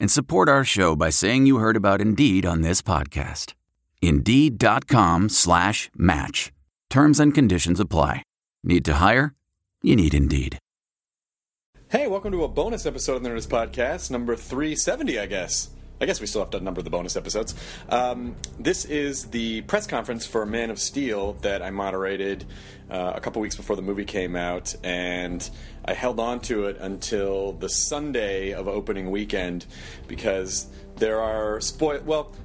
and support our show by saying you heard about Indeed on this podcast. Indeed.com slash match. Terms and conditions apply. Need to hire? You need Indeed. Hey, welcome to a bonus episode of the Nerdist Podcast, number 370, I guess. I guess we still have to number the bonus episodes. Um, this is the press conference for Man of Steel that I moderated uh, a couple weeks before the movie came out, and I held on to it until the Sunday of opening weekend because there are spoil. Well,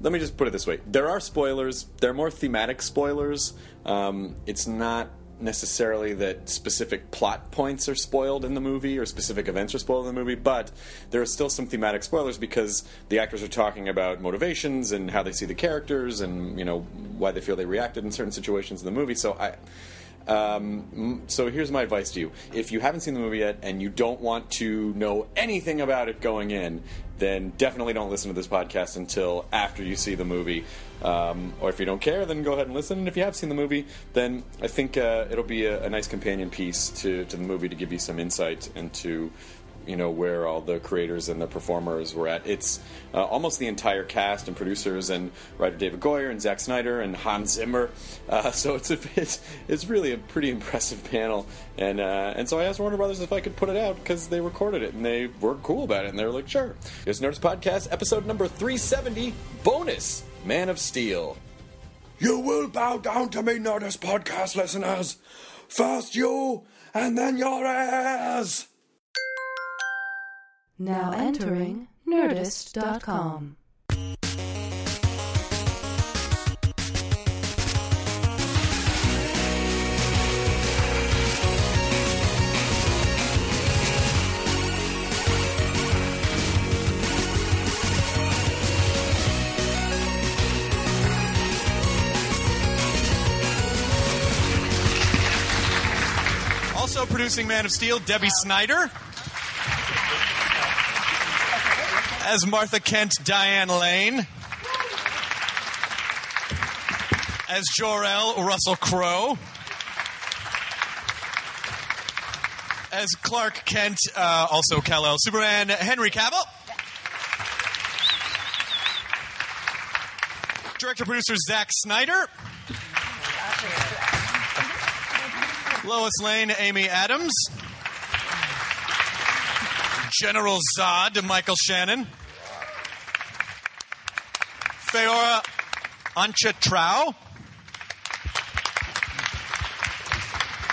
let me just put it this way: there are spoilers. There are more thematic spoilers. Um, it's not necessarily that specific plot points are spoiled in the movie or specific events are spoiled in the movie, but there are still some thematic spoilers because the actors are talking about motivations and how they see the characters and you know why they feel they reacted in certain situations in the movie. So I. Um, so here's my advice to you: if you haven't seen the movie yet and you don't want to know anything about it going in, then definitely don't listen to this podcast until after you see the movie. Um, or if you don't care, then go ahead and listen. And if you have seen the movie, then I think uh, it'll be a, a, nice companion piece to, to the movie to give you some insight into you know where all the creators and the performers were at. It's uh, almost the entire cast and producers and writer David Goyer and Zack Snyder and Hans Zimmer. Uh, so it's a it's, it's really a pretty impressive panel. And uh, and so I asked Warner Brothers if I could put it out because they recorded it and they were cool about it and they were like, sure. Here's Nerdist Podcast, episode number 370, bonus. Man of Steel. You will bow down to me, Nerdist podcast listeners. First you, and then your heirs. Now entering Nerdist.com. Also producing Man of Steel, Debbie Snyder. As Martha Kent, Diane Lane. As Jor-El, Russell Crowe. As Clark Kent, uh, also Kal-El Superman, Henry Cavill. Director producer Zack Snyder. Lois Lane, Amy Adams. General Zod, Michael Shannon. Faora Antje Traue.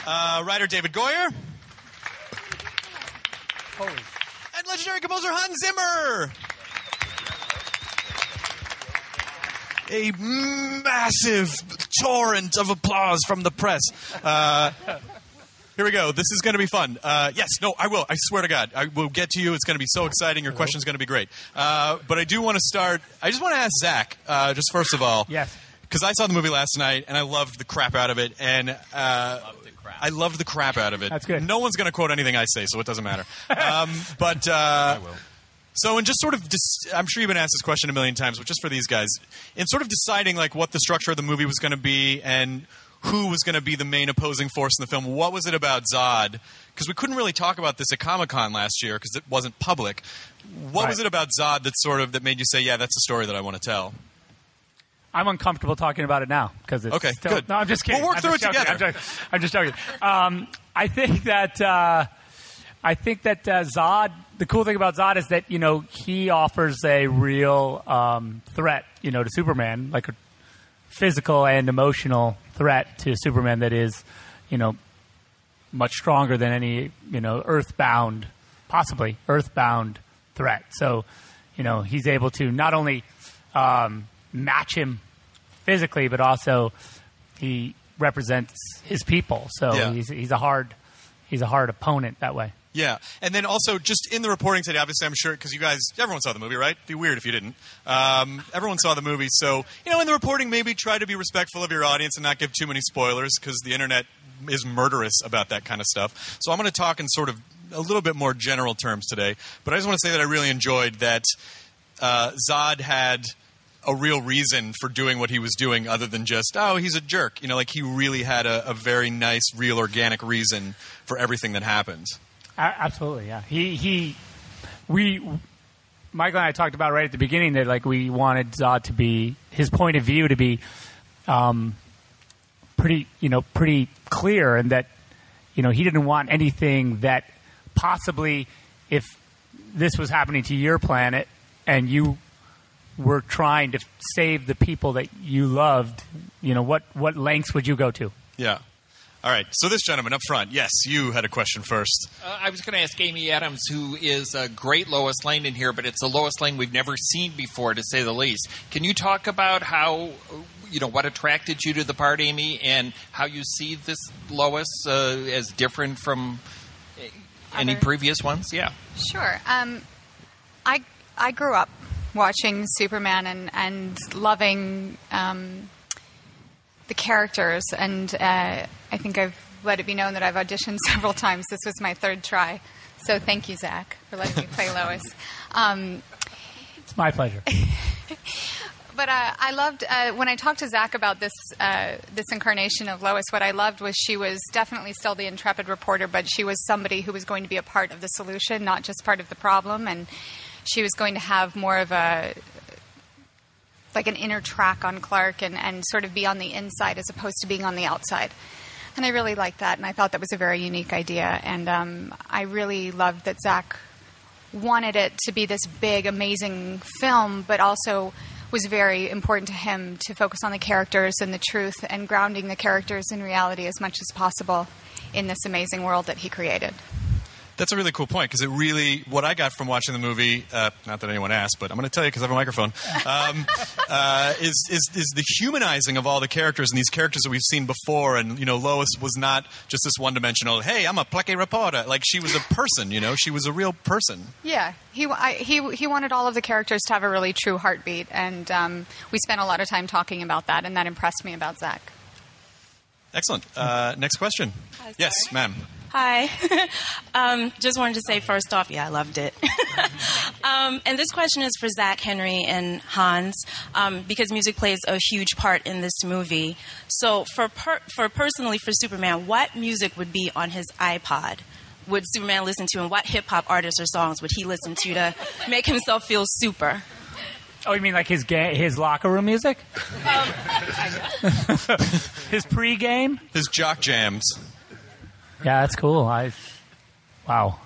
Uh, writer David Goyer. And legendary composer Hans Zimmer. A massive torrent of applause from the press. Uh, here we go. This is going to be fun. Uh, yes, no, I will. I swear to God, I will get to you. It's going to be so exciting. Your question's going to be great. Uh, but I do want to start. I just want to ask Zack, uh, just first of all, Yes. because I saw the movie last night and I loved the crap out of it, and uh, I loved the crap out of it. That's good. No one's going to quote anything I say, so it doesn't matter. um, but uh, I will. so, in just sort of, dis- I'm sure you've been asked this question a million times, but just for these guys, in sort of deciding like what the structure of the movie was going to be and who was going to be the main opposing force in the film, what was it about Zod? Because we couldn't really talk about this at Comic Con last year because it wasn't public. What was it about Zod that sort of that made you say, "Yeah, that's the story that I want to tell"? I'm uncomfortable talking about it now because it's Okay, still, good. No, I'm just kidding. We'll work I'm through just it joking. together. I'm, joking. I'm just joking. Um, I think that uh, I think that uh, Zod. The cool thing about Zod is that you know he offers a real um, threat, you know, to Superman, like a physical and emotional threat to Superman that is, you know, much stronger than any you know earthbound, possibly earthbound threat. So, you know, he's able to not only um, match him physically, but also he represents his people. So Yeah. he's he's a hard he's a hard opponent that way. Yeah, and then also just in the reporting today, obviously, I'm sure because you guys, everyone saw the movie, right? It'd be weird if you didn't. Um, everyone saw the movie, so you know, in the reporting, maybe try to be respectful of your audience and not give too many spoilers because the internet is murderous about that kind of stuff. So I'm going to talk in sort of a little bit more general terms today, but I just want to say that I really enjoyed that uh, Zod had a real reason for doing what he was doing other than just oh he's a jerk you know like he really had a, a very nice real organic reason for everything that happened absolutely, yeah. He he, we, Michael and I talked about right at the beginning that like we wanted Zod to be his point of view to be, um, pretty you know pretty clear, and that you know he didn't want anything that possibly if this was happening to your planet and you were trying to save the people that you loved, you know what what lengths would you go to? Yeah. All right. So this gentleman up front, yes, you had a question first. Uh, I was going to ask Amy Adams, who is a great Lois Lane in here, but it's a Lois Lane we've never seen before, to say the least. Can you talk about how, uh, you know, what attracted you to the part, Amy, and how you see this Lois uh, as different from any Other- previous ones? Yeah. Sure. Um, I I grew up watching Superman and and loving um, the characters, and uh, I think I've let it be known that I've auditioned several times. This was my third try, so thank you, Zack, for letting me play Lois. Um, It's my pleasure. but uh, I loved uh, when I talked to Zack about this uh, this incarnation of Lois. What I loved was she was definitely still the intrepid reporter, but she was somebody who was going to be a part of the solution, not just part of the problem. And she was going to have more of a like an inner track on Clark and, and sort of be on the inside as opposed to being on the outside. And I really liked that, and I thought that was a very unique idea. And um, I really loved that Zack wanted it to be this big, amazing film, but also was very important to him to focus on the characters and the truth and grounding the characters in reality as much as possible in this amazing world that he created. That's a really cool point because it really, what I got from watching the movie, uh, not that anyone asked, but I'm going to tell you because I have a microphone, um, uh, is, is, is the humanizing of all the characters and these characters that we've seen before. And, you know, Lois was not just this one dimensional, hey, I'm a plucky reporter. Like, she was a person, you know, she was a real person. Yeah, he, I, he, he wanted all of the characters to have a really true heartbeat, and um, we spent a lot of time talking about that, and that impressed me about Zack. Excellent. Uh, next question. yes, ma'am. Hi. um, just wanted to say first off, yeah, I loved it. um, and this question is for Zack, Henry, and Hans, um, because music plays a huge part in this movie. So, for per- for personally for Superman, what music would be on his iPod? Would Superman listen to, and what hip hop artists or songs would he listen to to make himself feel super? Oh, you mean like his ga- his locker room music? his pregame? His jock jams. Yeah, that's cool. I wow.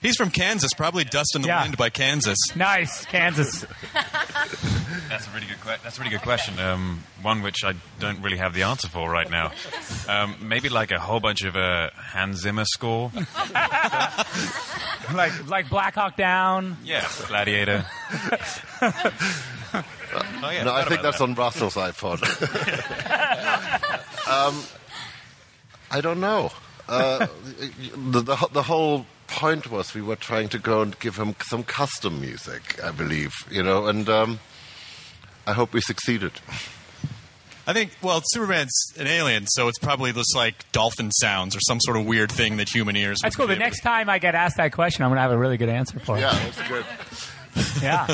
He's from Kansas, probably Dust in the Yeah. Wind by Kansas. Nice, Kansas. That's a really good. Que- that's a really good question. Um, one which I don't really have the answer for right now. Um, maybe like a whole bunch of uh, Hans Zimmer score. like like Black Hawk Down. Yeah, Gladiator. Oh, yeah, no, I think that's that. on Russell's iPod. um, I don't know. Uh, the, the the whole point was we were trying to go and give him some custom music, I believe, you know, and um, I hope we succeeded. I think, well, Superman's an alien, so it's probably just like dolphin sounds or some sort of weird thing that human ears. That's would cool. The be able next time I get asked that question, I'm gonna have a really good answer for it. Yeah, that's good. Yeah.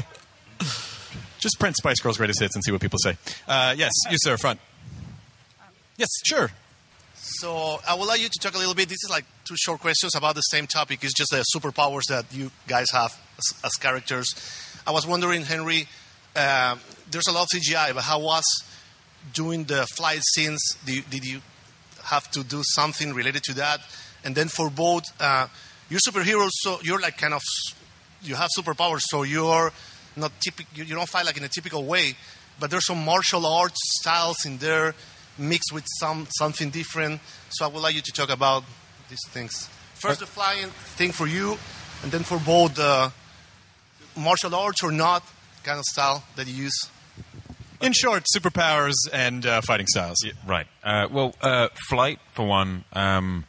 Just print Spice Girls' greatest hits and see what people say. Uh, yes, you, sir, front. Yes, sure. So I would like you to talk a little bit. This is like two short questions about the same topic. It's just the superpowers that you guys have as, as characters. I was wondering, Henry, uh, there's a lot of CGI, but how was doing the flight scenes? Did you, did you have to do something related to that? And then for both, uh, you're superheroes, so you're like kind of you have superpowers, so you're not typical. You, you don't fight like in a typical way, but there's some martial arts styles in there mixed with some something different. So I would like you to talk about these things. First, the flying thing for you, and then for both the martial arts or not kind of style that you use. In short, superpowers and uh, fighting styles. Yeah, Right. Uh, well, uh, flight for one. Um,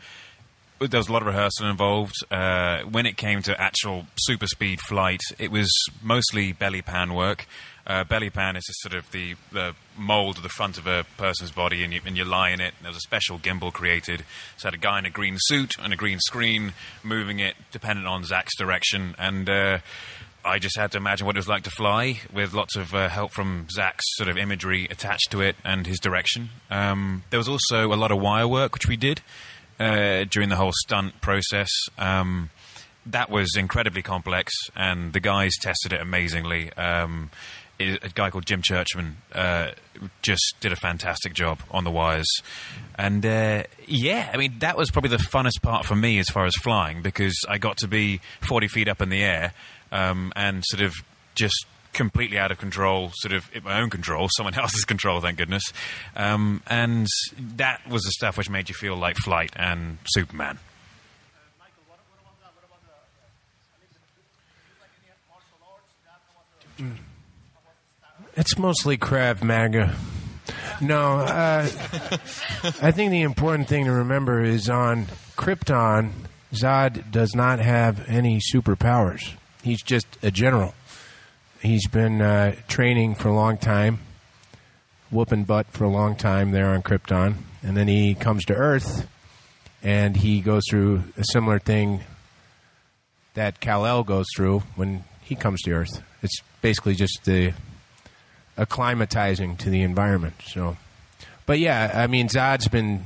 there was a lot of rehearsal involved. Uh, when it came to actual super speed flight, it was mostly belly pan work. Uh, belly pan is just sort of the, the mold of the front of a person's body, and you, and you lie in it. There was a special gimbal created. So, I had a guy in a green suit and a green screen moving it, dependent on Zack's direction. And uh, I just had to imagine what it was like to fly, with lots of uh, help from Zack's sort of imagery attached to it and his direction. Um, there was also a lot of wire work, which we did uh, during the whole stunt process. Um, that was incredibly complex, and the guys tested it amazingly. Um, a guy called Jim Churchman uh, just did a fantastic job on the wires, and uh, yeah, I mean that was probably the funnest part for me as far as flying because I got to be forty feet up in the air um, and sort of just completely out of control, sort of in my own control, someone else's control, thank goodness. Um, and that was the stuff which made you feel like Flight and Superman. It's mostly Krav Maga. No, uh, I think the important thing to remember is on Krypton, Zod does not have any superpowers. He's just a general. He's been uh, training for a long time, whooping butt for a long time there on Krypton, and then he comes to Earth, and he goes through a similar thing that Kal El goes through when he comes to Earth. It's basically just the acclimatizing to the environment. So, but yeah, I mean, Zod's been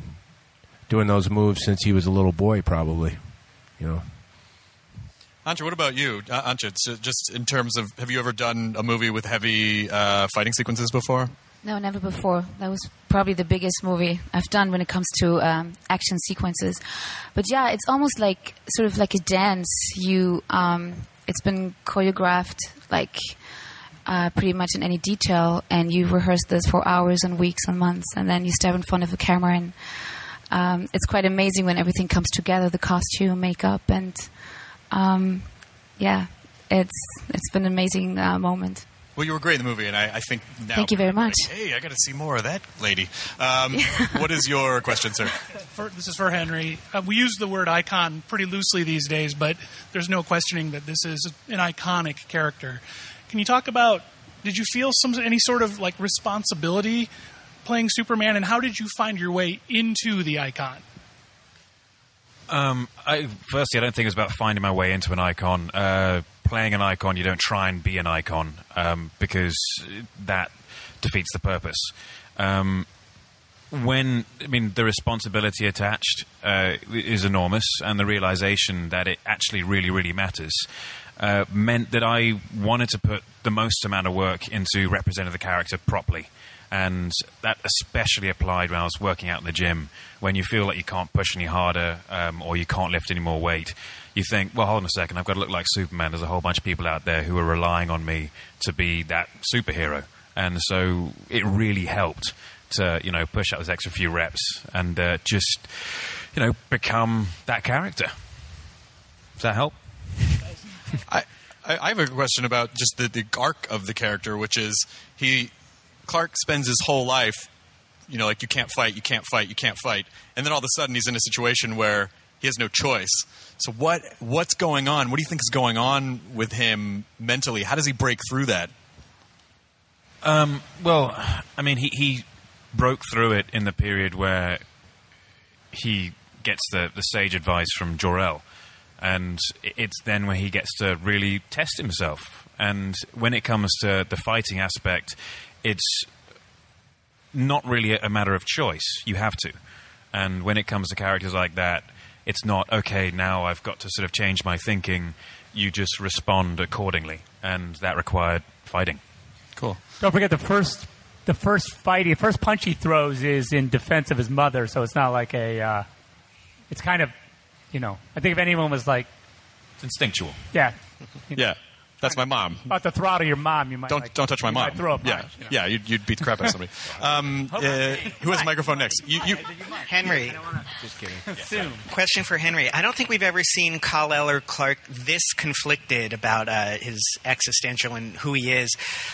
doing those moves since he was a little boy, probably. You know, Antje, what about you? Uh, Antje, just in terms of, have you ever done a movie with heavy uh, fighting sequences before? No, never before. That was probably the biggest movie I've done when it comes to um, action sequences. But yeah, it's almost like sort of like a dance. You, um, it's been choreographed like uh, pretty much in any detail, and you rehearse this for hours and weeks and months, and then you step in front of a camera, and um, it's quite amazing when everything comes together—the costume, makeup, and um, yeah, it's it's been an amazing uh, moment. Well, you were great in the movie, and I, I think now. Thank you very much. Hey, I got to see more of that lady. Um, what is your question, sir? For, this is for Henry. Uh, we use the word icon pretty loosely these days, but there's no questioning that this is an iconic character. Can you talk about? Did you feel some any sort of like responsibility playing Superman, and how did you find your way into the icon? Um, I, firstly, I don't think it's about finding my way into an icon. Uh, playing an icon, you don't try and be an icon um, because that defeats the purpose. Um, when I mean the responsibility attached uh, is enormous, and the realization that it actually really, really matters uh, meant that I wanted to put the most amount of work into representing the character properly. And that especially applied when I was working out in the gym. When you feel like you can't push any harder um, or you can't lift any more weight, you think, well, hold on a second, I've got to look like Superman. There's a whole bunch of people out there who are relying on me to be that superhero. And so it really helped to, you know, push out those extra few reps and uh, just, you know, become that character. Does that help? I, I have a question about just the, the arc of the character, which is he Clark spends his whole life, you know, like you can't fight, you can't fight, you can't fight, and then all of a sudden he's in a situation where he has no choice. So what what's going on? What do you think is going on with him mentally? How does he break through that? Um, well, I mean, he, he broke through it in the period where he gets the, the sage advice from Jor-El. And it's then where he gets to really test himself. And when it comes to the fighting aspect, it's not really a matter of choice. You have to. And when it comes to characters like that, it's not, okay, now I've got to sort of change my thinking. You just respond accordingly. And that required fighting. Cool. Don't forget the first the first fight, the first punch he throws is in defense of his mother, so it's not like a. Uh, it's kind of, you know, I think if anyone was like instinctual. Yeah. yeah that's my mom. About to throttle your mom, you might Don't like- don't touch my you mom. Might throw a yeah, punch. yeah, you'd, you'd beat the crap out of somebody. Um, uh, who has the microphone next? You, you, Henry. Just kidding. Soon. Question for Henry. I don't think we've ever seen Kal Eller Clark this conflicted about uh, his existential and who he is.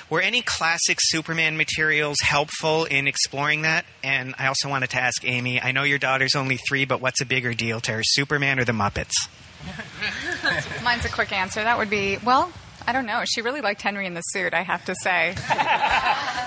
Were any classic Superman materials helpful in exploring that? And I also wanted to ask Amy. I know your daughter's only three, but what's a bigger deal to her, Superman or the Muppets? Mine's a quick answer. That would be well. I don't know. She really liked Henry in the suit, I have to say.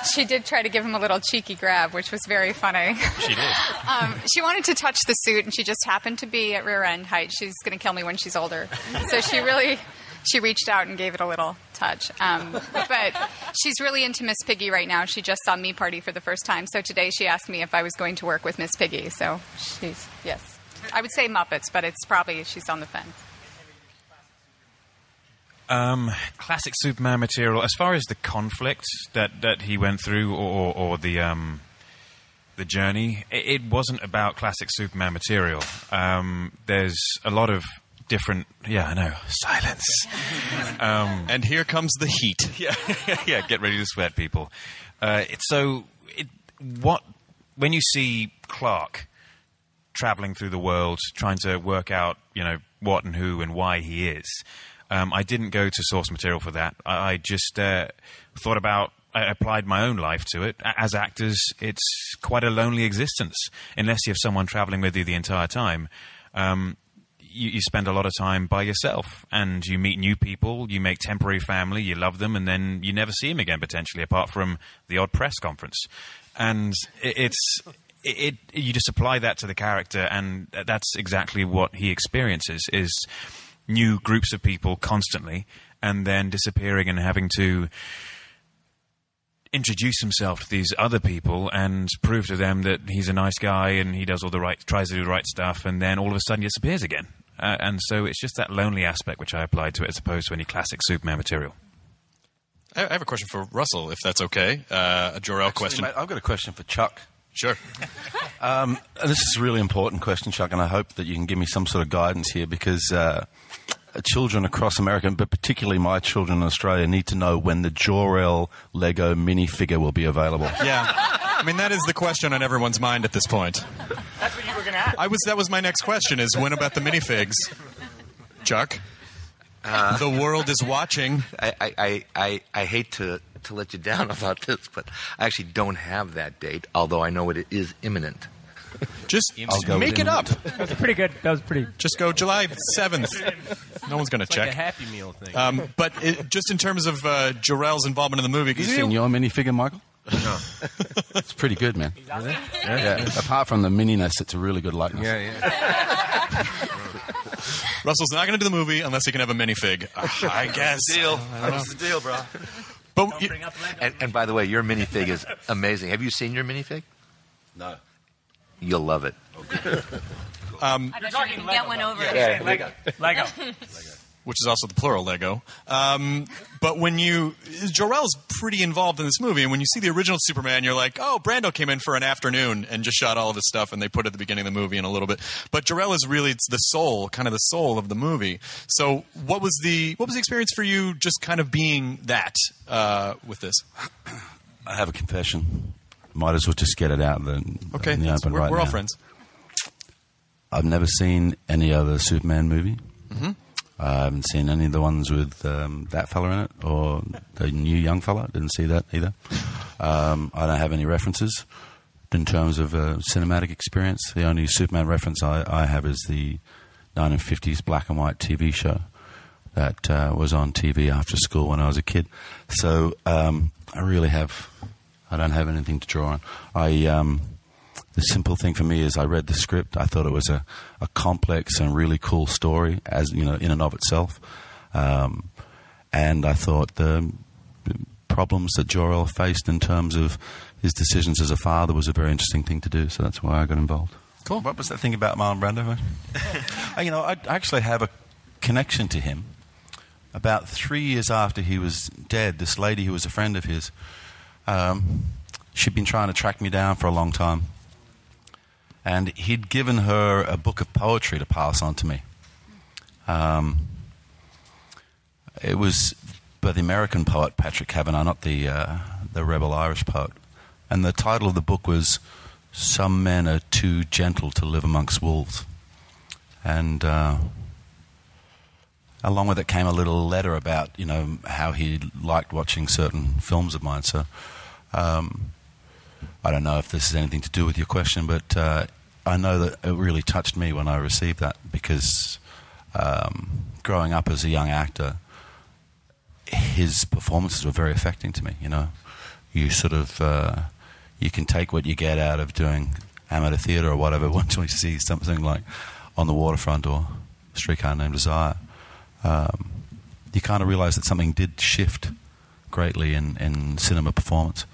she did try to give him a little cheeky grab, which was very funny. She did. Um, she wanted to touch the suit, and she just happened to be at rear end height. She's going to kill me when she's older. So she really, she reached out and gave it a little touch. Um, but she's really into Miss Piggy right now. She just saw Me Party for the first time. So today she asked me if I was going to work with Miss Piggy. So she's yes, I would say Muppets, but it's probably she's on the fence. Um, classic Superman material. As far as the conflict that, that he went through, or, or the um, the journey, it, it wasn't about classic Superman material. Um, there's a lot of different. Yeah, I know. Silence. um, and here comes the heat. Yeah, yeah. Get ready to sweat, people. Uh, it's so it, what when you see Clark traveling through the world, trying to work out, you know, what and who and why he is. Um, I didn't go to source material for that. I, I just uh, thought about. I applied my own life to it. As actors, it's quite a lonely existence unless you have someone traveling with you the entire time. Um, you, you spend a lot of time by yourself and you meet new people, you make temporary family, you love them, and then you never see them again potentially, apart from the odd press conference. And it, it's it, it you just apply that to the character, and that's exactly what he experiences: is new groups of people constantly, and then disappearing and having to introduce himself to these other people and prove to them that he's a nice guy and he does all the right, tries to do the right stuff, and then all of a sudden disappears again. Uh, and so it's just that lonely aspect which I applied to it as opposed to any classic Superman material. I I have a question for Russell, if that's okay. Uh, a Jor-El question. Mate, I've got a question for Chuck. Sure. Um, this is a really important question, Chuck, and I hope that you can give me some sort of guidance here because uh, Uh, children across America, but particularly my children in Australia, need to know when the Jor-El Lego minifigure will be available. Yeah. I mean, that is the question on everyone's mind at this point. That's what you were going to ask. I was. That was my next question: is when about the minifigs? Chuck, uh, the world is watching. I, I, I, I, I hate to, to let you down about this, but I actually don't have that date, although I know it is imminent. Just I'll make with it up. That was pretty good. That was pretty. Just go July seventh. No one's going to It's like check. a Happy Meal thing. Um, but it, just in terms of uh, Jor-El's involvement in the movie, Have you 'cause, seen you know, your minifigure, Michael? No. it's pretty good, man. Yeah. Apart from the mininess, it's a really good likeness. Yeah, yeah. Russell's not going to do the movie unless he can have a minifig. Ah, I guess. That's the deal. I don't That's know. the deal, bro. But you- And, and by the way, your minifig is amazing. Have you seen your minifig? No. You'll love it. Um, I bet you can get one over. Yeah, Lego. Lego. which is also the plural Lego. Um, but when you Jor-El's pretty involved in this movie, and when you see the original Superman, you're like, oh, Brando came in for an afternoon and just shot all of his stuff, and they put it at the beginning of the movie in a little bit. But Jor-El is really it's the soul, kind of the soul of the movie. So, what was the what was the experience for you, just kind of being that uh, with this? I have a confession. Might as well just get it out in the, Okay, in the open we're, right we're all friends. I've never seen any other Superman movie. Mhm. I haven't seen any of the ones with um, that fella in it or the new young fella. Didn't see that either. Um, I don't have any references in terms of uh, cinematic experience. The only Superman reference I, I have is the 1950s black and white TV show that uh, was on TV after school when I was a kid. So um, I really have, I don't have anything to draw on. I um, the simple thing for me is I read the script. I thought it was a, a complex and really cool story, as you know, in and of itself. Um, and I thought the problems that Jor-El faced in terms of his decisions as a father was a very interesting thing to do. So that's why I got involved. Cool. What was that thing about Marlon Brando? Uh, you know, I actually have a connection to him. About three years after he was dead, this lady who was a friend of his, um, she'd been trying to track me down for a long time. And he'd given her a book of poetry to pass on to me. Um, it was by the American poet Patrick Kavanagh, not the uh, the rebel Irish poet. And the title of the book was "Some Men Are Too Gentle to Live Amongst Wolves," and uh, along with it came a little letter about you know how he liked watching certain films of mine. So um, I don't know if this has anything to do with your question, but uh, I know that it really touched me when I received that because um, growing up as a young actor, his performances were very affecting to me. You know, you sort of uh, you can take what you get out of doing amateur theatre or whatever once you see something like on the waterfront or Streetcar Named Desire. Um, you kind of realize that something did shift greatly in, in cinema performance.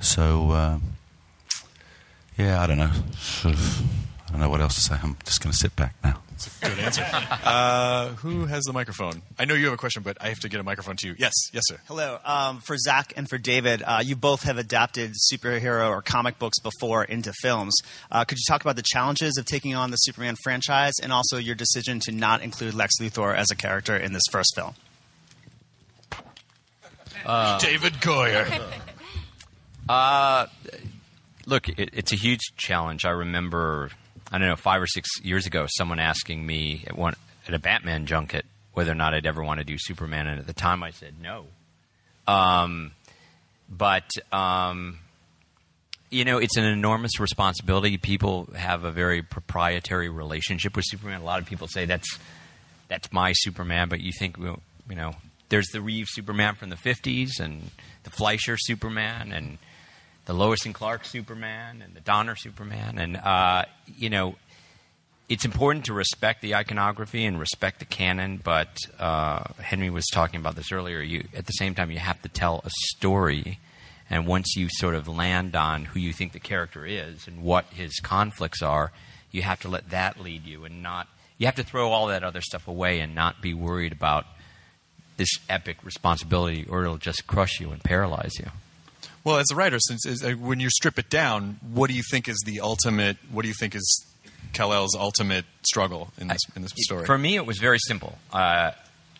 So, uh, yeah, I don't know. Sort of, I don't know what else to say. I'm just going to sit back now. Good answer. Uh, who has the microphone? I know you have a question, but I have to get a microphone to you. Yes, yes, sir. Hello. Um, for Zack and for David, uh, you both have adapted superhero or comic books before into films. Uh, could you talk about the challenges of taking on the Superman franchise and also your decision to not include Lex Luthor as a character in this first film? David Goyer. Look, it, it's a huge challenge. I remember, I don't know, five or six years ago, someone asking me at, one, at a Batman junket whether or not I'd ever want to do Superman, and at the time I said no. Um, but um, you know, it's an enormous responsibility. People have a very proprietary relationship with Superman. A lot of people say that's that's my Superman, but you think, you know, there's the Reeve Superman from the '50s, and the Fleischer Superman, and the Lois and Clark Superman, and the Donner Superman, and uh, you know, it's important to respect the iconography and respect the canon. But uh, Henry was talking about this earlier. You, at the same time, you have to tell a story. And once you sort of land on who you think the character is and what his conflicts are, you have to let that lead you and not. You have to throw all that other stuff away and not be worried about this epic responsibility, or it'll just crush you and paralyze you. Well, as a writer, since uh, when you strip it down, what do you think is the ultimate? What do you think is Kal-El's ultimate struggle in this in this story? For me, it was very simple, uh,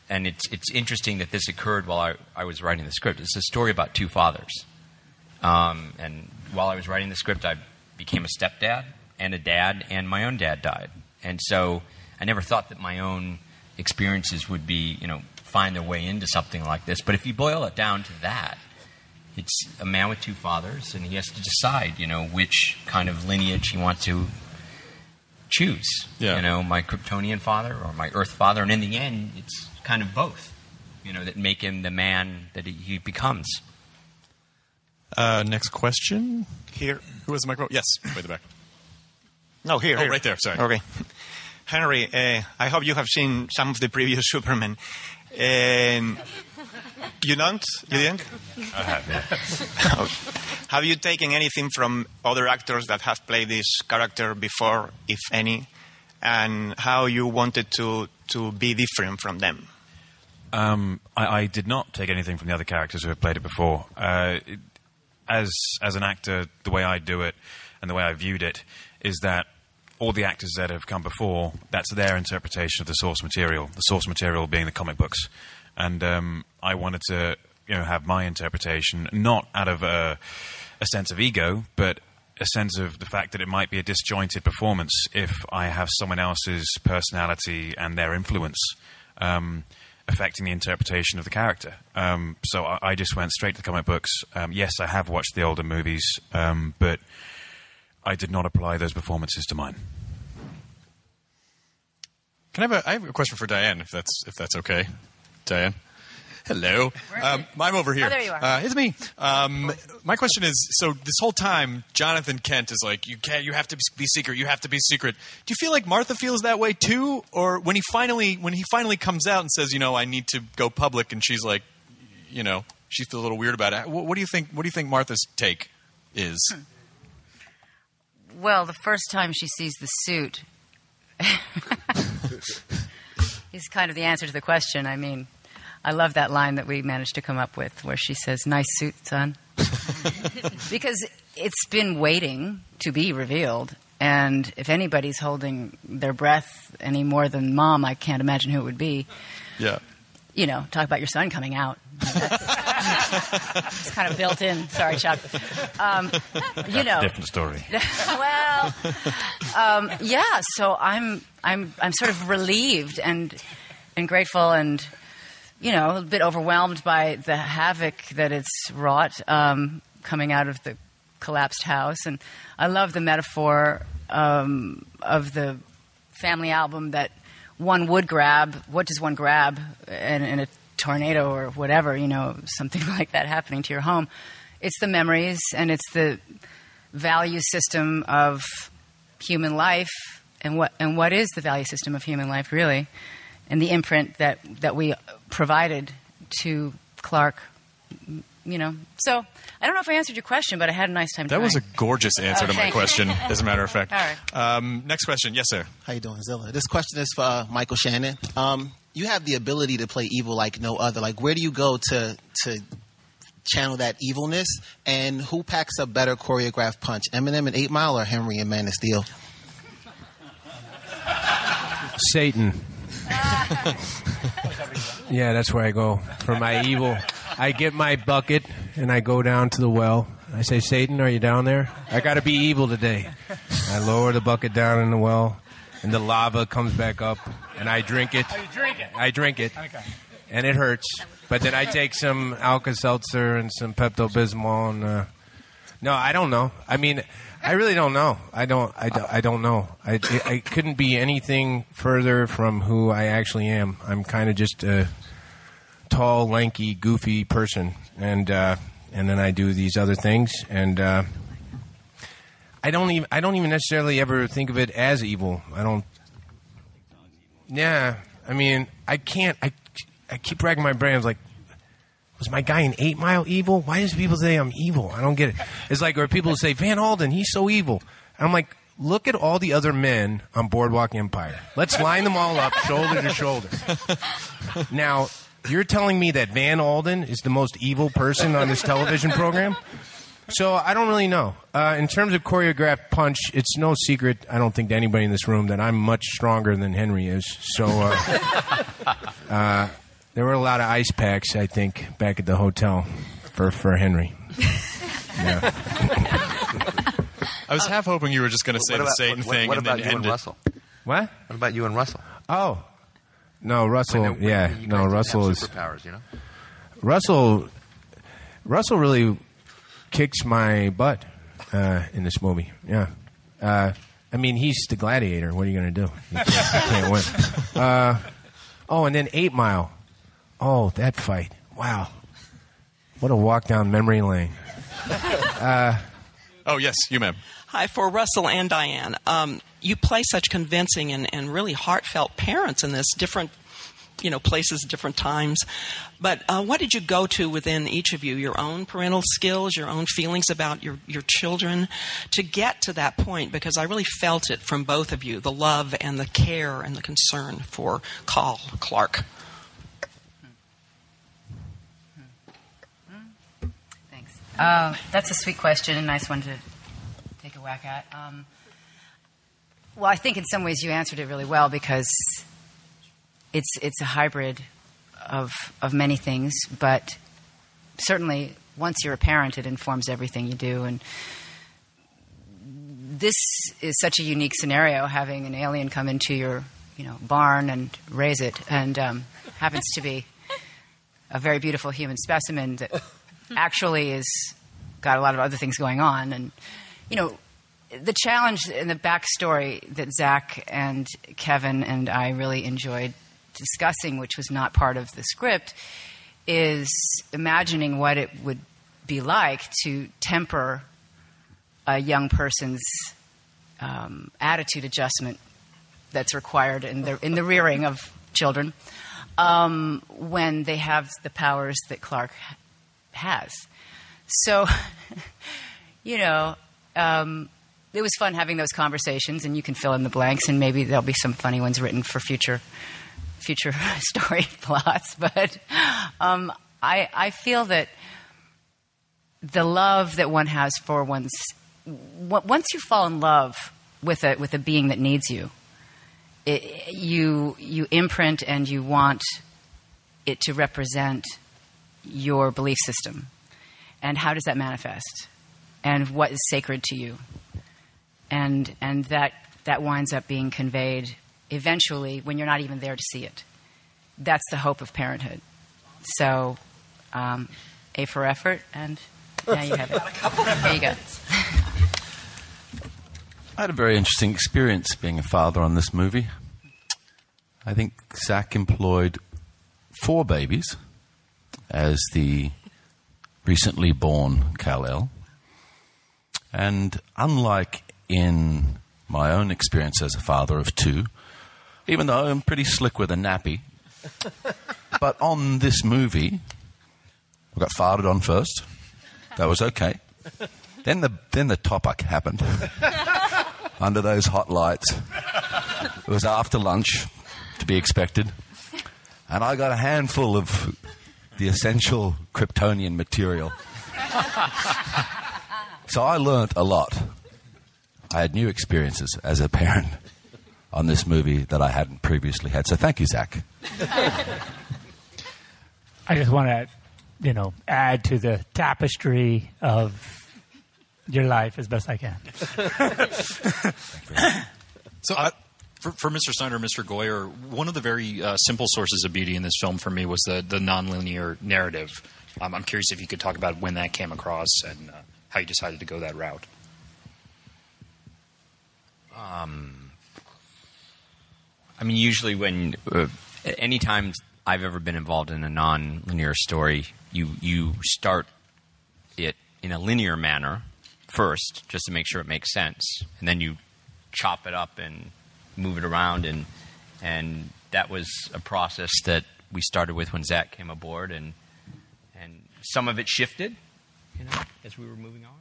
and it's it's interesting that this occurred while I, I was writing the script. It's a story about two fathers, um, and while I was writing the script, I became a stepdad and a dad, and my own dad died, and so I never thought that my own experiences would be, you know, find their way into something like this. But if you boil it down to that, it's a man with two fathers, and he has to decide, you know, which kind of lineage he wants to choose. Yeah. You know, my Kryptonian father or my Earth father, and in the end, it's kind of both. You know, that make him the man that he, he becomes. Uh, next question. Here. Who has the microphone? Yes, way the back. No, here. Oh, here. right there, sorry. Okay. Henry, uh, I hope you have seen some of the previous Superman. Um, you don't? You didn't? I have, have you taken anything from other actors that have played this character before, if any, and how you wanted to, to be different from them? Um, I, I did not take anything from the other characters who have played it before. Uh, it, as as an actor, the way I do it and the way I viewed it is that all the actors that have come before, that's their interpretation of the source material. The source material being the comic books, and um, I wanted to, you know, have my interpretation, not out of a, a sense of ego, but a sense of the fact that it might be a disjointed performance if I have someone else's personality and their influence. Um, affecting the interpretation of the character. Um, so I, I, just went straight to the comic books. Um, yes, I have watched the older movies, um, but I did not apply those performances to mine. Can I have a, I have a question for Diane, if that's if that's okay, Diane. Hello, um, I'm over here. Oh, there you are. Uh, it's me. Um, my question is: so this whole time, Jonathan Kent is like, "You can't. You have to be secret. You have to be secret." Do you feel like Martha feels that way too, or when he finally when he finally comes out and says, "You know, I need to go public," and she's like, you know, she feels a little weird about it. What, what do you think? What do you think Martha's take is? Well, the first time she sees the suit is kind of the answer to the question. I mean, I love that line that we managed to come up with where she says, Nice suit, son. because it's been waiting to be revealed. And if anybody's holding their breath any more than mom, I can't imagine who it would be. Yeah. you know, talk about your son coming out. it's kind of built in. Sorry, Chuck. Um, you know, Different story. well, um, yeah. So I'm I'm I'm sort of relieved and and grateful and you know a bit overwhelmed by the havoc that it's wrought um, coming out of the collapsed house. And I love the metaphor um, of the family album that one would grab. What does one grab in, in a tornado or whatever? You know, something like that happening to your home. It's the memories and it's the value system of human life and what and what is the value system of human life really and the imprint that that we provided to Clark you know so I don't know if I answered your question but I had a nice time That was a gorgeous answer Oh, to my question, as a matter of fact. All right. Um, next question. Yes, sir. How you doing, Zilla? This question is for uh, Michael Shannon. Um, you have the ability to play evil like no other. Like, where do you go to to channel that evilness? And who packs a better choreographed punch, Eminem and Eight Mile or Henry and Man of Steel? Satan. Yeah, that's where I go for my evil. I get my bucket and I go down to the well. I say, Satan, are you down there? I got to be evil today. I lower the bucket down in the well, and the lava comes back up, and I drink it. Oh, you drink it. I drink it, Okay. and it hurts. But then I take some Alka Seltzer and some Pepto Bismol, and uh, no, I don't know. I mean, I really don't know. I don't. I, don't- I don't know. I, I couldn't be anything further from who I actually am. I'm kind of just a tall, lanky, goofy person, and uh, and then I do these other things, and uh, I don't even. I don't even necessarily ever think of it as evil. I don't. Yeah, I mean, I can't. I I keep racking my brain. I was like, was my guy in Eight Mile evil? Why does people say I'm evil? I don't get it. It's like, or people say Van Alden, he's so evil. And I'm like, look at all the other men on Boardwalk Empire. Let's line them all up, shoulder to shoulder. Now, you're telling me that Van Alden is the most evil person on this television program? So I don't really know. Uh, in terms of choreographed punch, it's no secret. I don't think to anybody in this room that I'm much stronger than Henry is. So uh, uh, there were a lot of ice packs, I think, back at the hotel for for Henry. Yeah. I was half hoping you were just going to say What the about- Satan what- thing what and about then you end and it. Russell? What? What about you and Russell? Oh, no, Russell. When- when yeah, no, Russell have is superpowers. You know. Russell. Russell really kicks my butt uh, in this movie. Yeah, uh, I mean he's the gladiator. What are you going to do? You can't, you can't win. Uh, oh, and then Eight Mile. Oh, that fight! Wow, what a walk down memory lane. Uh, Oh, yes, you, ma'am. Hi, for Russell and Diane. Um, you play such convincing and, and really heartfelt parents in this different, you know, places, different times. But uh, what did you go to within each of you? Your own parental skills, your own feelings about your, your children to get to that point? Because I really felt it from both of you the love and the care and the concern for Carl Clark. Uh, that's a sweet question, a nice one to take a whack at. Um, well, I think in some ways you answered it really well because it's it's a hybrid of of many things, but certainly once you're a parent, it informs everything you do. And this is such a unique scenario, having an alien come into your you know barn and raise it, and um, happens to be a very beautiful human specimen that actually is got a lot of other things going on, and you know. The challenge and the backstory that Zack and Kevin and I really enjoyed discussing, which was not part of the script, is imagining what it would be like to temper a young person's um, attitude adjustment that's required in the in the rearing of children um, when they have the powers that Clark has. So, you know, um, it was fun having those conversations, and you can fill in the blanks, and maybe there'll be some funny ones written for future future story plots. But um, I I feel that the love that one has for one's once you fall in love with a with a being that needs you, it, you you imprint and you want it to represent your belief system, and how does that manifest, and what is sacred to you, and and that that winds up being conveyed eventually when you're not even there to see it. That's the hope of parenthood. So, um, A for effort, and now you have it. There you go. I had a very interesting experience being a father on this movie. I think Zack employed four babies as the recently born Kal-El. And unlike in my own experience as a father of two, even though I'm pretty slick with a nappy, but on this movie, I got farted on first. That was okay. Then the then the topic happened under those hot lights. It was after lunch, to be expected, and I got a handful of the essential Kryptonian material. So I learnt a lot. I had new experiences as a parent on this movie that I hadn't previously had. So thank you, Zack. I just want to, you know, add to the tapestry of your life as best I can. So, I, for, for Mr. Snyder and Mr. Goyer, one of the very uh, simple sources of beauty in this film for me was the, the nonlinear narrative. Um, I'm curious if you could talk about when that came across and uh, how you decided to go that route. Um, I mean, usually when uh, anytime I've ever been involved in a non-linear story, you you start it in a linear manner first, just to make sure it makes sense, and then you chop it up and move it around, and and that was a process that we started with when Zack came aboard, and and some of it shifted, you know, as we were moving on.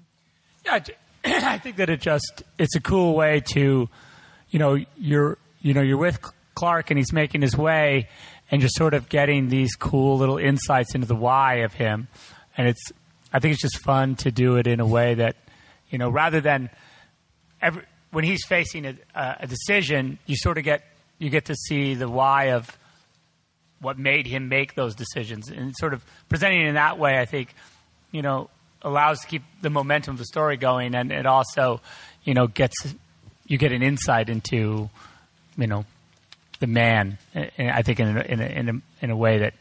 Yeah, I, think that it just it's a cool way to, you know, you're you know you're with Clark and he's making his way, and you're sort of getting these cool little insights into the why of him, and it's I think it's just fun to do it in a way that, you know, rather than every, when he's facing a, a decision, you sort of get you get to see the why of what made him make those decisions, and sort of presenting it in that way, I think, you know, allows to keep the momentum of the story going, and it also, you know, gets you get an insight into, you know, the man. and I think in a, in a, in a, in a way that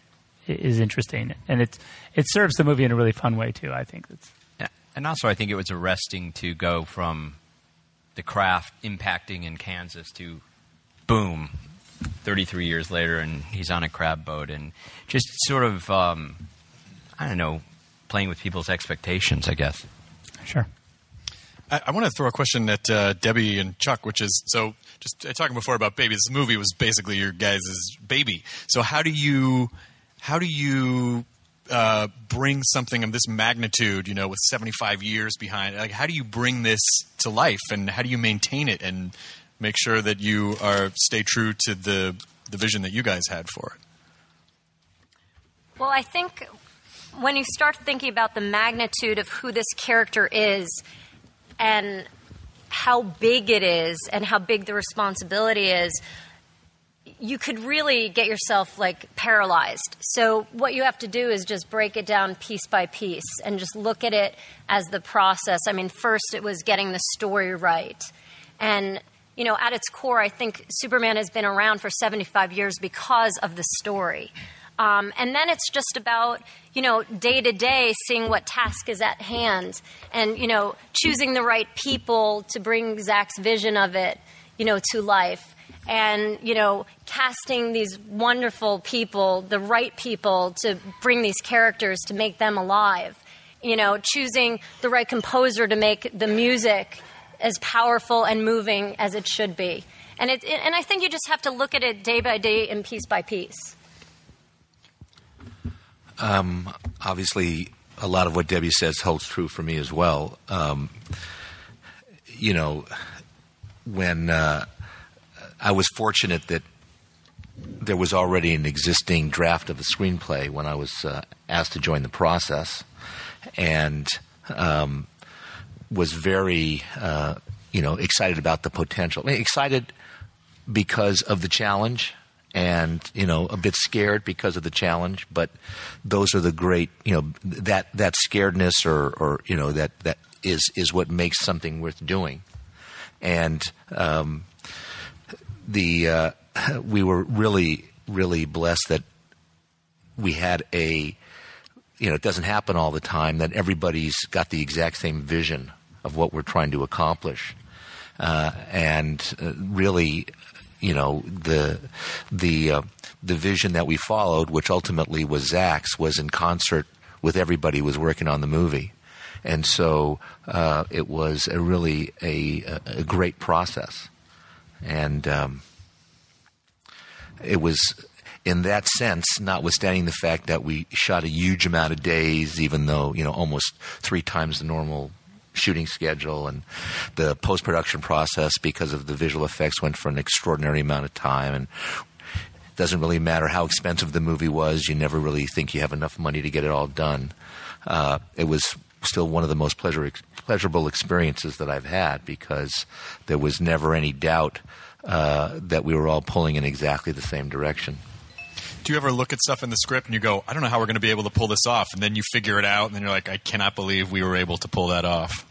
is interesting, and it it serves the movie in a really fun way too. I think Yeah, and also I think it was arresting to go from the craft impacting in Kansas to boom, 33 years later, and he's on a crab boat, and just sort of, um, I don't know, playing with people's expectations, I guess. Sure. I, I want to throw a question at uh, Debbie and Chuck, which is so just uh, talking before about babies. This movie was basically your guys' baby. So how do you how do you uh, bring something of this magnitude, you know, with 75 years behind? Like, how do you bring this to life, and how do you maintain it, and make sure that you are stay true to the the vision that you guys had for it? Well, I think when you start thinking about the magnitude of who this character is and how big it is and how big the responsibility is, you could really get yourself like paralyzed. So what you have to do is just break it down piece by piece and just look at it as the process. I mean, first it was getting the story right. And you know, at its core, I think Superman has been around for 75 years because of the story. Um, and then it's just about, you know, day to day seeing what task is at hand and, you know, choosing the right people to bring Zack's vision of it, you know, to life. And, you know, casting these wonderful people, the right people to bring these characters to make them alive. You know, choosing the right composer to make the music as powerful and moving as it should be. And, it, and I think you just have to look at it day by day and piece by piece. Um, obviously, a lot of what Debbie says holds true for me as well. Um, you know, when uh, I was fortunate that there was already an existing draft of a screenplay when I was uh, asked to join the process, and um, was very, uh, you know, excited about the potential. I mean, excited because of the challenge and you know a bit scared because of the challenge. But those are the great you know that that scaredness or or you know that that is is what makes something worth doing. And um, the uh, we were really really blessed that we had a you know it doesn't happen all the time that everybody's got the exact same vision of what we're trying to accomplish. Uh, and uh, really you know the the uh, the vision that we followed which ultimately was Zack's was in concert with everybody who was working on the movie. And so uh, it was a really a, a great process and um, it was in that sense, notwithstanding the fact that we shot a huge amount of days, even though you know almost three times the normal shooting schedule, and the post production process because of the visual effects went for an extraordinary amount of time, and it doesn't really matter how expensive the movie was, you never really think you have enough money to get it all done. Uh, it was still one of the most pleasure, pleasurable experiences that I've had because there was never any doubt uh, that we were all pulling in exactly the same direction. Do you ever look at stuff in the script and you go, I don't know how we're going to be able to pull this off, and then you figure it out, and then you're like, I cannot believe we were able to pull that off.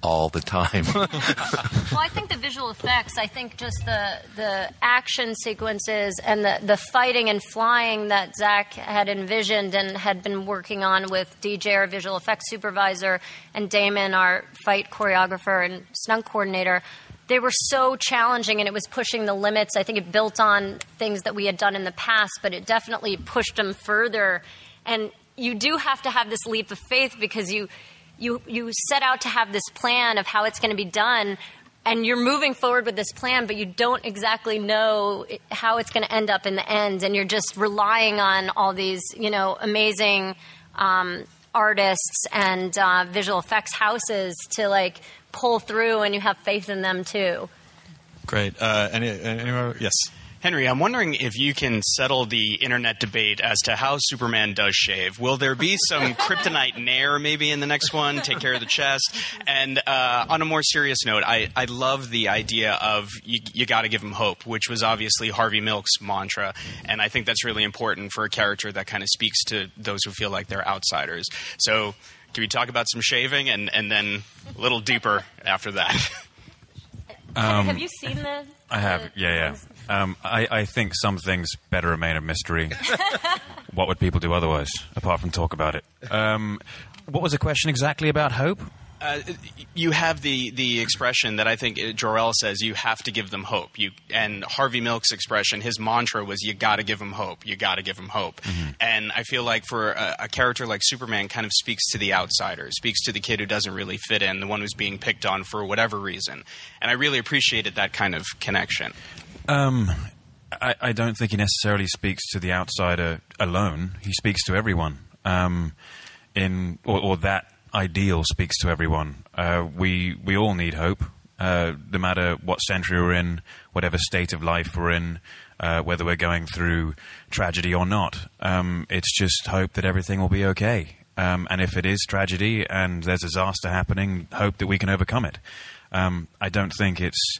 All the time. well, I think the visual effects, I think just the the action sequences and the, the fighting and flying that Zack had envisioned and had been working on with DJ, our visual effects supervisor, and Damon, our fight choreographer and stunt coordinator, they were so challenging and it was pushing the limits. I think it built on things that we had done in the past, but it definitely pushed them further. And you do have to have this leap of faith because you you you set out to have this plan of how it's going to be done and you're moving forward with this plan but you don't exactly know how it's going to end up in the end and you're just relying on all these you know amazing um, artists and uh, visual effects houses to like pull through and you have faith in them too Great. Uh, any, any, yes. Henry, I'm wondering if you can settle the internet debate as to how Superman does shave. Will there be some kryptonite nair maybe in the next one? Take care of the chest. And uh, on a more serious note, I, I love the idea of you, you got to give him hope, which was obviously Harvey Milk's mantra. And I think that's really important for a character that kind of speaks to those who feel like they're outsiders. So, can we talk about some shaving and, and then a little deeper after that? Um, have you seen the I have, yeah, yeah. Um, I, I think some things better remain a mystery. what would people do otherwise, apart from talk about it? Um, what was the question exactly about hope? Uh, you have the, the expression that I think Jor-El says you have to give them hope. You and Harvey Milk's expression, his mantra was you got to give them hope. You got to give them hope. And I feel like for a, a character like Superman, kind of speaks to the outsider, speaks to the kid who doesn't really fit in, the one who's being picked on for whatever reason. And I really appreciated that kind of connection. Um, I, I don't think he necessarily speaks to the outsider alone. He speaks to everyone. Um, in or, or that ideal speaks to everyone. Uh, we we all need hope, uh, no matter what century we're in, whatever state of life we're in, uh, whether we're going through tragedy or not. Um, it's just hope that everything will be okay. Um, and if it is tragedy and there's disaster happening, hope that we can overcome it. Um, I don't think it's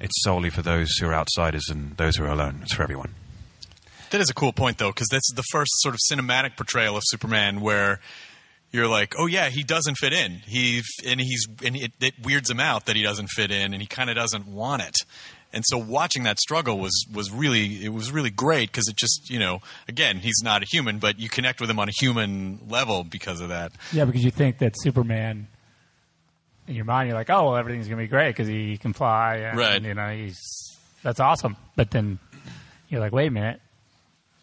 it's solely for those who are outsiders and those who are alone. It's for everyone. That is a cool point, though, because that's the first sort of cinematic portrayal of Superman where you're like, oh yeah, he doesn't fit in. He and he's and it, it weirds him out that he doesn't fit in, and he kind of doesn't want it. And so watching that struggle was was really it was really great because it just you know again he's not a human, but you connect with him on a human level because of that. Yeah, because you think that Superman, in your mind, you're like, oh, well, everything's gonna be great because he can fly, and, Right. You know, he's that's awesome. But then you're like, wait a minute,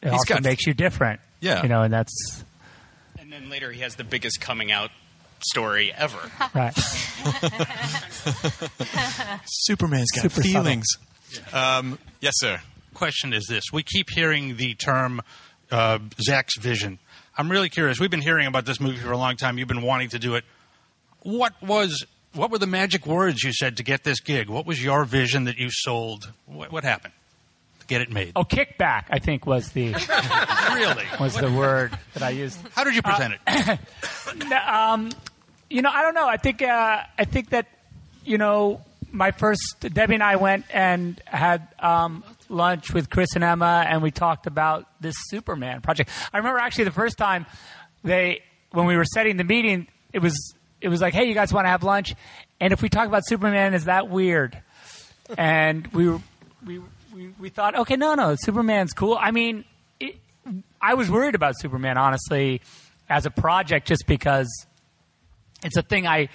it He's also got- makes you different. Yeah. you know, and that's And then later he has the biggest coming out story ever. right. Superman's got Super feelings. Um, yes, sir. Question is this: We keep hearing the term uh, Zack's vision. I'm really curious. We've been hearing about this movie for a long time. You've been wanting to do it. What was what were the magic words you said to get this gig? What was your vision that you sold? What, what happened to get it made? Oh, kickback, I think was the really was the word that I used. How did you present it? Um, you know, I don't know. I think uh, I think that you know, my first Debbie and I went and had um, lunch with Chris and Emma, and we talked about this Superman project. I remember actually the first time they, when we were setting the meeting, it was it was like, hey, you guys want to have lunch? And if we talk about Superman, is that weird? and we we, we we thought, okay, no, no, Superman's cool. I mean, it, I was worried about Superman honestly as a project just because it's a thing I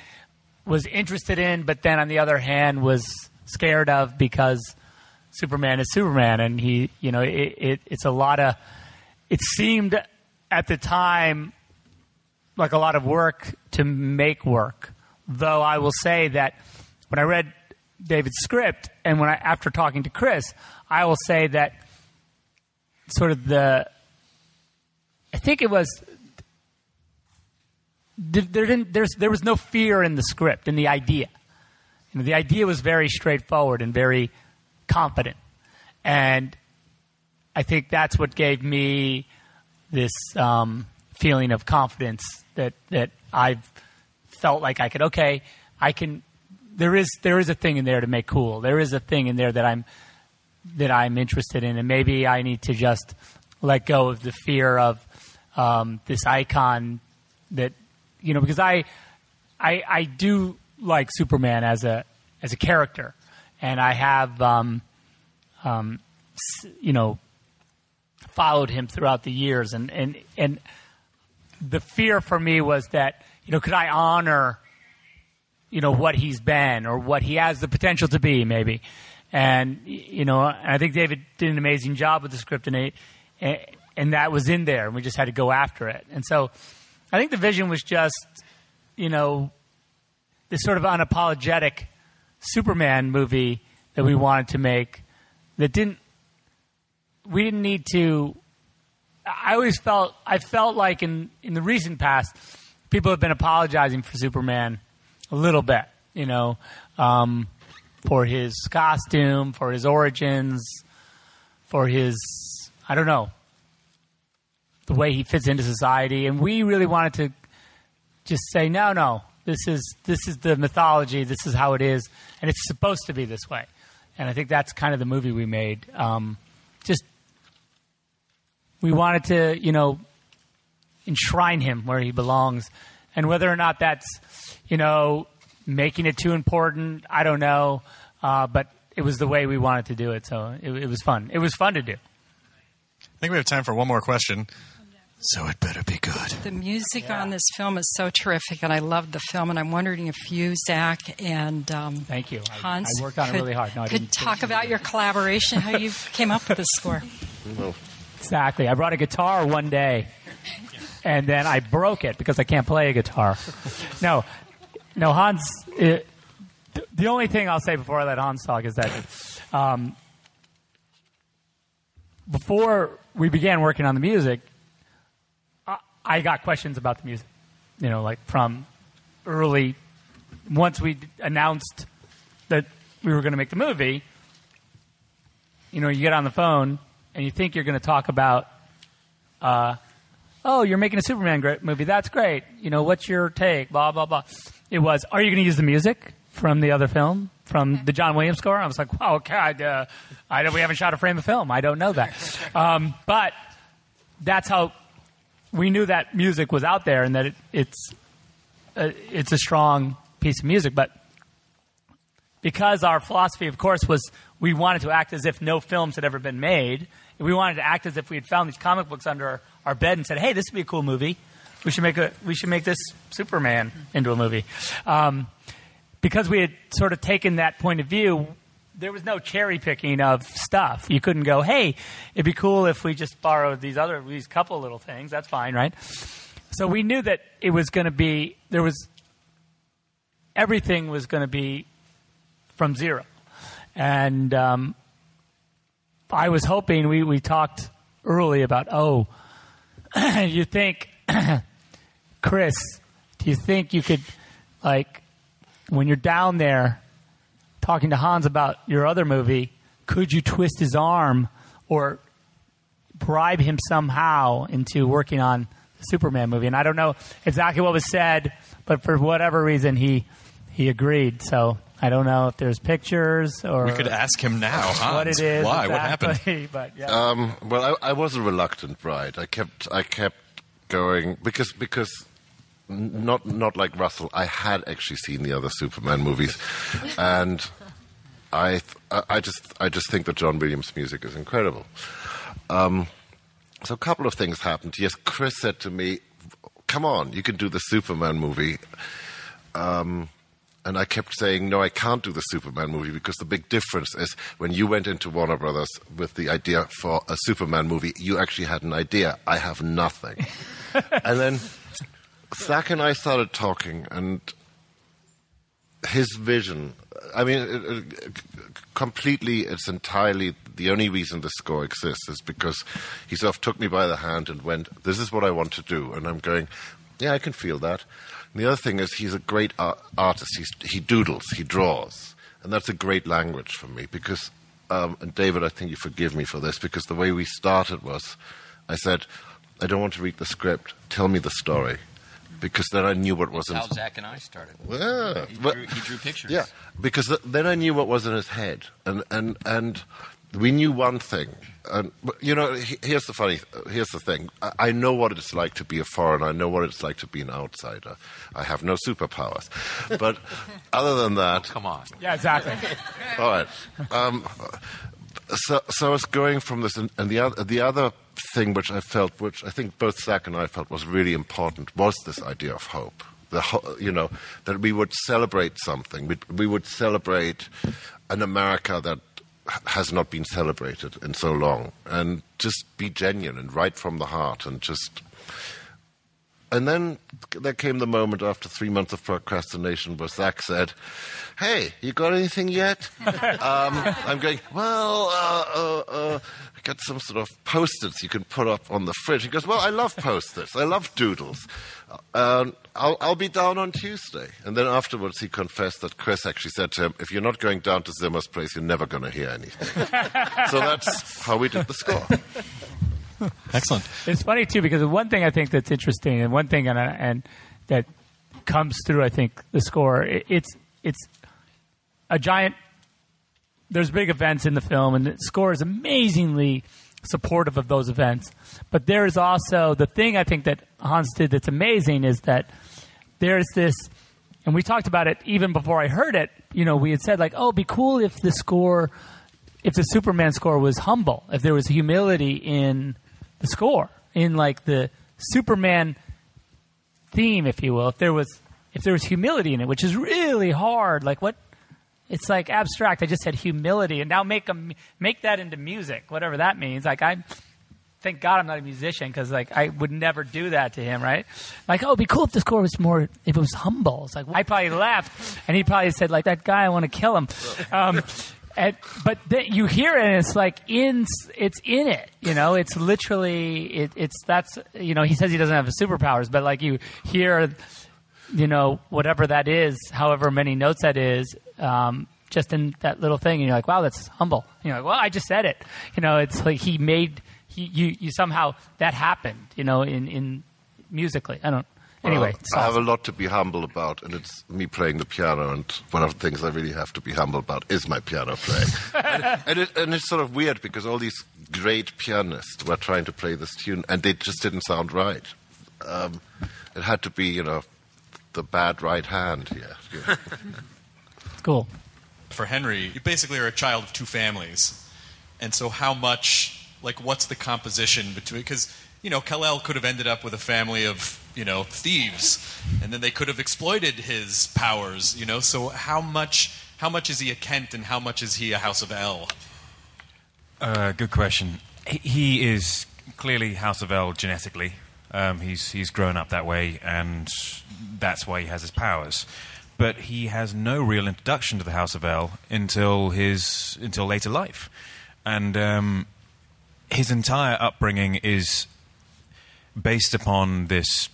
was interested in, but then on the other hand was scared of because Superman is Superman, and he, you know, it, it, it's a lot of. It seemed at the time like a lot of work to make work. Though I will say that when I read David's script and when I after talking to Chris, I will say that sort of the I think it was there didn't there's there was no fear in the script in the idea. You know, the idea was very straightforward and very confident, and I think that's what gave me this um, feeling of confidence that that I've felt like I could okay I can there is there is a thing in there to make cool. There is a thing in there that I'm that I'm interested in. And maybe I need to just let go of the fear of um, this icon that you know because I I I do like Superman as a as a character. And I have um, um, you know followed him throughout the years. And and and the fear for me was that you know could I honor you know what he's been or what he has the potential to be maybe. And you know I think David did an amazing job with the script and it, and that was in there and we just had to go after it. And so I think the vision was just you know this sort of unapologetic Superman movie that we wanted to make that didn't we didn't need to I always felt I felt like in in the recent past, people have been apologizing for Superman a little bit, you know, um, for his costume, for his origins, for his I don't know the way he fits into society, and we really wanted to just say no, no, this is this is the mythology, this is how it is, and it's supposed to be this way, and I think that's kind of the movie we made. Um, we wanted to, you know, enshrine him where he belongs. And whether or not that's, you know, making it too important, I don't know. Uh, but it was the way we wanted to do it, so it, it was fun. It was fun to do. I think we have time for one more question. So it better be good. The music on this film is so terrific, and I loved the film. And I'm wondering if you, Zack, and um, thank you, Hans, I worked on it could, really hard. No, could talk about your collaboration, how you came up with the score. Exactly. I brought a guitar one day, and then I broke it because I can't play a guitar. No, no, Hans. It, the only thing I'll say before I let Hans talk is that um, before we began working on the music, I, I got questions about the music. You know, like from early, once we announced that we were going to make the movie. You know, you get on the phone and you think you're going to talk about, uh, oh, you're making a Superman great movie. That's great. You know, what's your take? Blah blah blah. It was, are you going to use the music from the other film, from the John Williams score? I was like, wow, God, uh, I don't, we haven't shot a frame of film. I don't know that. Um, but that's how we knew that music was out there and that it, it's uh, it's a strong piece of music. But because our philosophy, of course, was we wanted to act as if no films had ever been made. We wanted to act as if we had found these comic books under our, our bed and said, "Hey, this would be a cool movie. We should make a we should make this Superman into a movie." Um, because we had sort of taken that point of view, there was no cherry picking of stuff. You couldn't go, "Hey, it'd be cool if we just borrowed these other these couple little things." That's fine, right? So we knew that it was going to be there was everything was going to be from zero, and um, I was hoping we we talked early about oh, you think Chris, do you think you could like when you're down there talking to Hans about your other movie, could you twist his arm or bribe him somehow into working on the Superman movie? And I don't know exactly what was said, but for whatever reason, he he agreed. So I don't know if there's pictures or We could ask him now. what it is. Why? What happened? exactly, But yeah. Um, well, I, I was a reluctant bride. I kept, I kept going because because not not like Russell. I had actually seen the other Superman movies, and I th- I I just I just think that John Williams' music is incredible. Um, so a couple of things happened. Yes, Chris said to me, "Come on, you can do the Superman movie." Um, and I kept saying, no, I can't do the Superman movie because the big difference is when you went into Warner Brothers with the idea for a Superman movie, you actually had an idea. I have nothing. and then Zack and I started talking, and his vision, I mean, it, it, completely, it's entirely the only reason the score exists is because he sort of took me by the hand and went, This is what I want to do. And I'm going, Yeah, I can feel that. And the other thing is, he's a great ar- artist. He's, he doodles, he draws. And that's a great language for me because, um, and David, I think you forgive me for this, because the way we started was I said, I don't want to read the script, tell me the story. Because then I knew what was in how Zack and I started. Yeah, he, but- drew, he drew pictures. yeah, because th- then I knew what was in his head, and and and we knew one thing. And you know, here's the funny. Here's the thing. I, I know what it's like to be a foreigner. I know what it's like to be an outsider. I have no superpowers, but other than that, come on. yeah, exactly. all right. Um, so, so I was going from this, and, and the other, the other thing which I felt, which I think both Zack and I felt was really important, was this idea of hope. The, ho- you know, that we would celebrate something. We, we would celebrate an America that h- has not been celebrated in so long, and just be genuine and right from the heart, and just and then there came the moment after three months of procrastination where Zack said, Hey, you got anything yet? um, I'm going, Well, uh, uh, uh, I got some sort of post its you can put up on the fridge. He goes, Well, I love post its. I love doodles. Um, I'll, I'll be down on Tuesday. And then afterwards, he confessed that Chris actually said to him, If you're not going down to Zimmer's place, you're never going to hear anything. so that's how we did the score. Excellent. It's funny too because one thing I think that's interesting, and one thing and, uh, and that comes through, I think the score. It, it's it's a giant. There's big events in the film, and the score is amazingly supportive of those events. But there is also the thing I think that Hans did that's amazing is that there's this, and we talked about it even before I heard it. You know, we had said like, oh, it'd be cool if the score, if the Superman score was humble, if there was humility in the score, in like the Superman theme, if you will. If there was, if there was humility in it, which is really hard. Like what? It's like abstract. I just said humility, and now make them make that into music, whatever that means. Like I thank God I'm not a musician because like I would never do that to him, right? Like, oh, it'd be cool if the score was more, if it was humble. It's like I probably laughed, and he probably said like that guy, I want to kill him. Um, and, but then you hear it, and it's like in, it's in it. You know, it's literally, it, it's that's, you know, he says he doesn't have superpowers, but like you hear, you know, whatever that is, however many notes that is. Um, just in that little thing, and you're like, "Wow, that's humble." And you're like, "Well, I just said it." You know, it's like he made he, you you somehow that happened. You know, in in musically, I don't. Anyway, Well, I have a lot to be humble about, and it's me playing the piano. And one of the things I really have to be humble about is my piano playing. and, and, it, and it's sort of weird because all these great pianists were trying to play this tune, and they just didn't sound right. Um, it had to be, you know, the bad right hand here. Yeah. cool. For Henry, you basically are a child of two families, and so how much, like, what's the composition between? Because you know, Kal-El could have ended up with a family of you know thieves, and then they could have exploited his powers. You know, so how much? How much is he a Kent, and how much is he a House of El? Uh, good question. He, he is clearly House of El genetically. Um, he's he's grown up that way, and that's why he has his powers. But he has no real introduction to the House of El until his until later life, and um, his entire upbringing is based upon this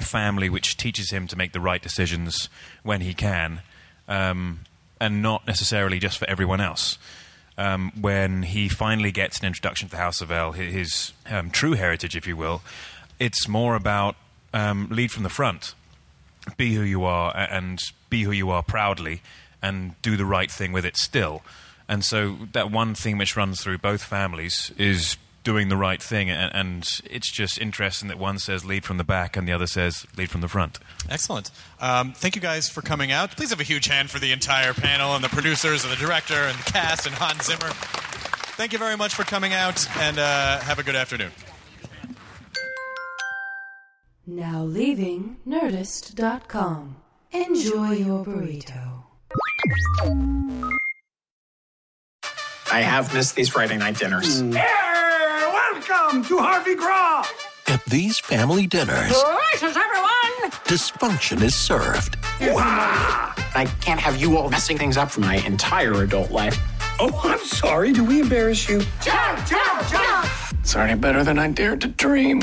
family which teaches him to make the right decisions when he can, um, and not necessarily just for everyone else. Um, when he finally gets an introduction to the House of El, hi- his um, true heritage, if you will, it's more about um, lead from the front. be who you are and be who you are proudly and do the right thing with it still. And so that one theme which runs through both families is doing the right thing, and, and it's just interesting that one says lead from the back and the other says lead from the front. Excellent. Um, thank you guys for coming out. Please have a huge hand for the entire panel and the producers and the director and the cast and Hans Zimmer. Thank you very much for coming out and uh, have a good afternoon. Now leaving Nerdist.com. Enjoy your burrito. I have missed these Friday night dinners. Mm. Hey, welcome to Harvey Graw. At these family dinners, Gracious, everyone! dysfunction is served. I can't have you all messing things up for my entire adult life. Oh, I'm sorry. Do we embarrass you? Jump, jump, jump! It's already better than I dared to dream.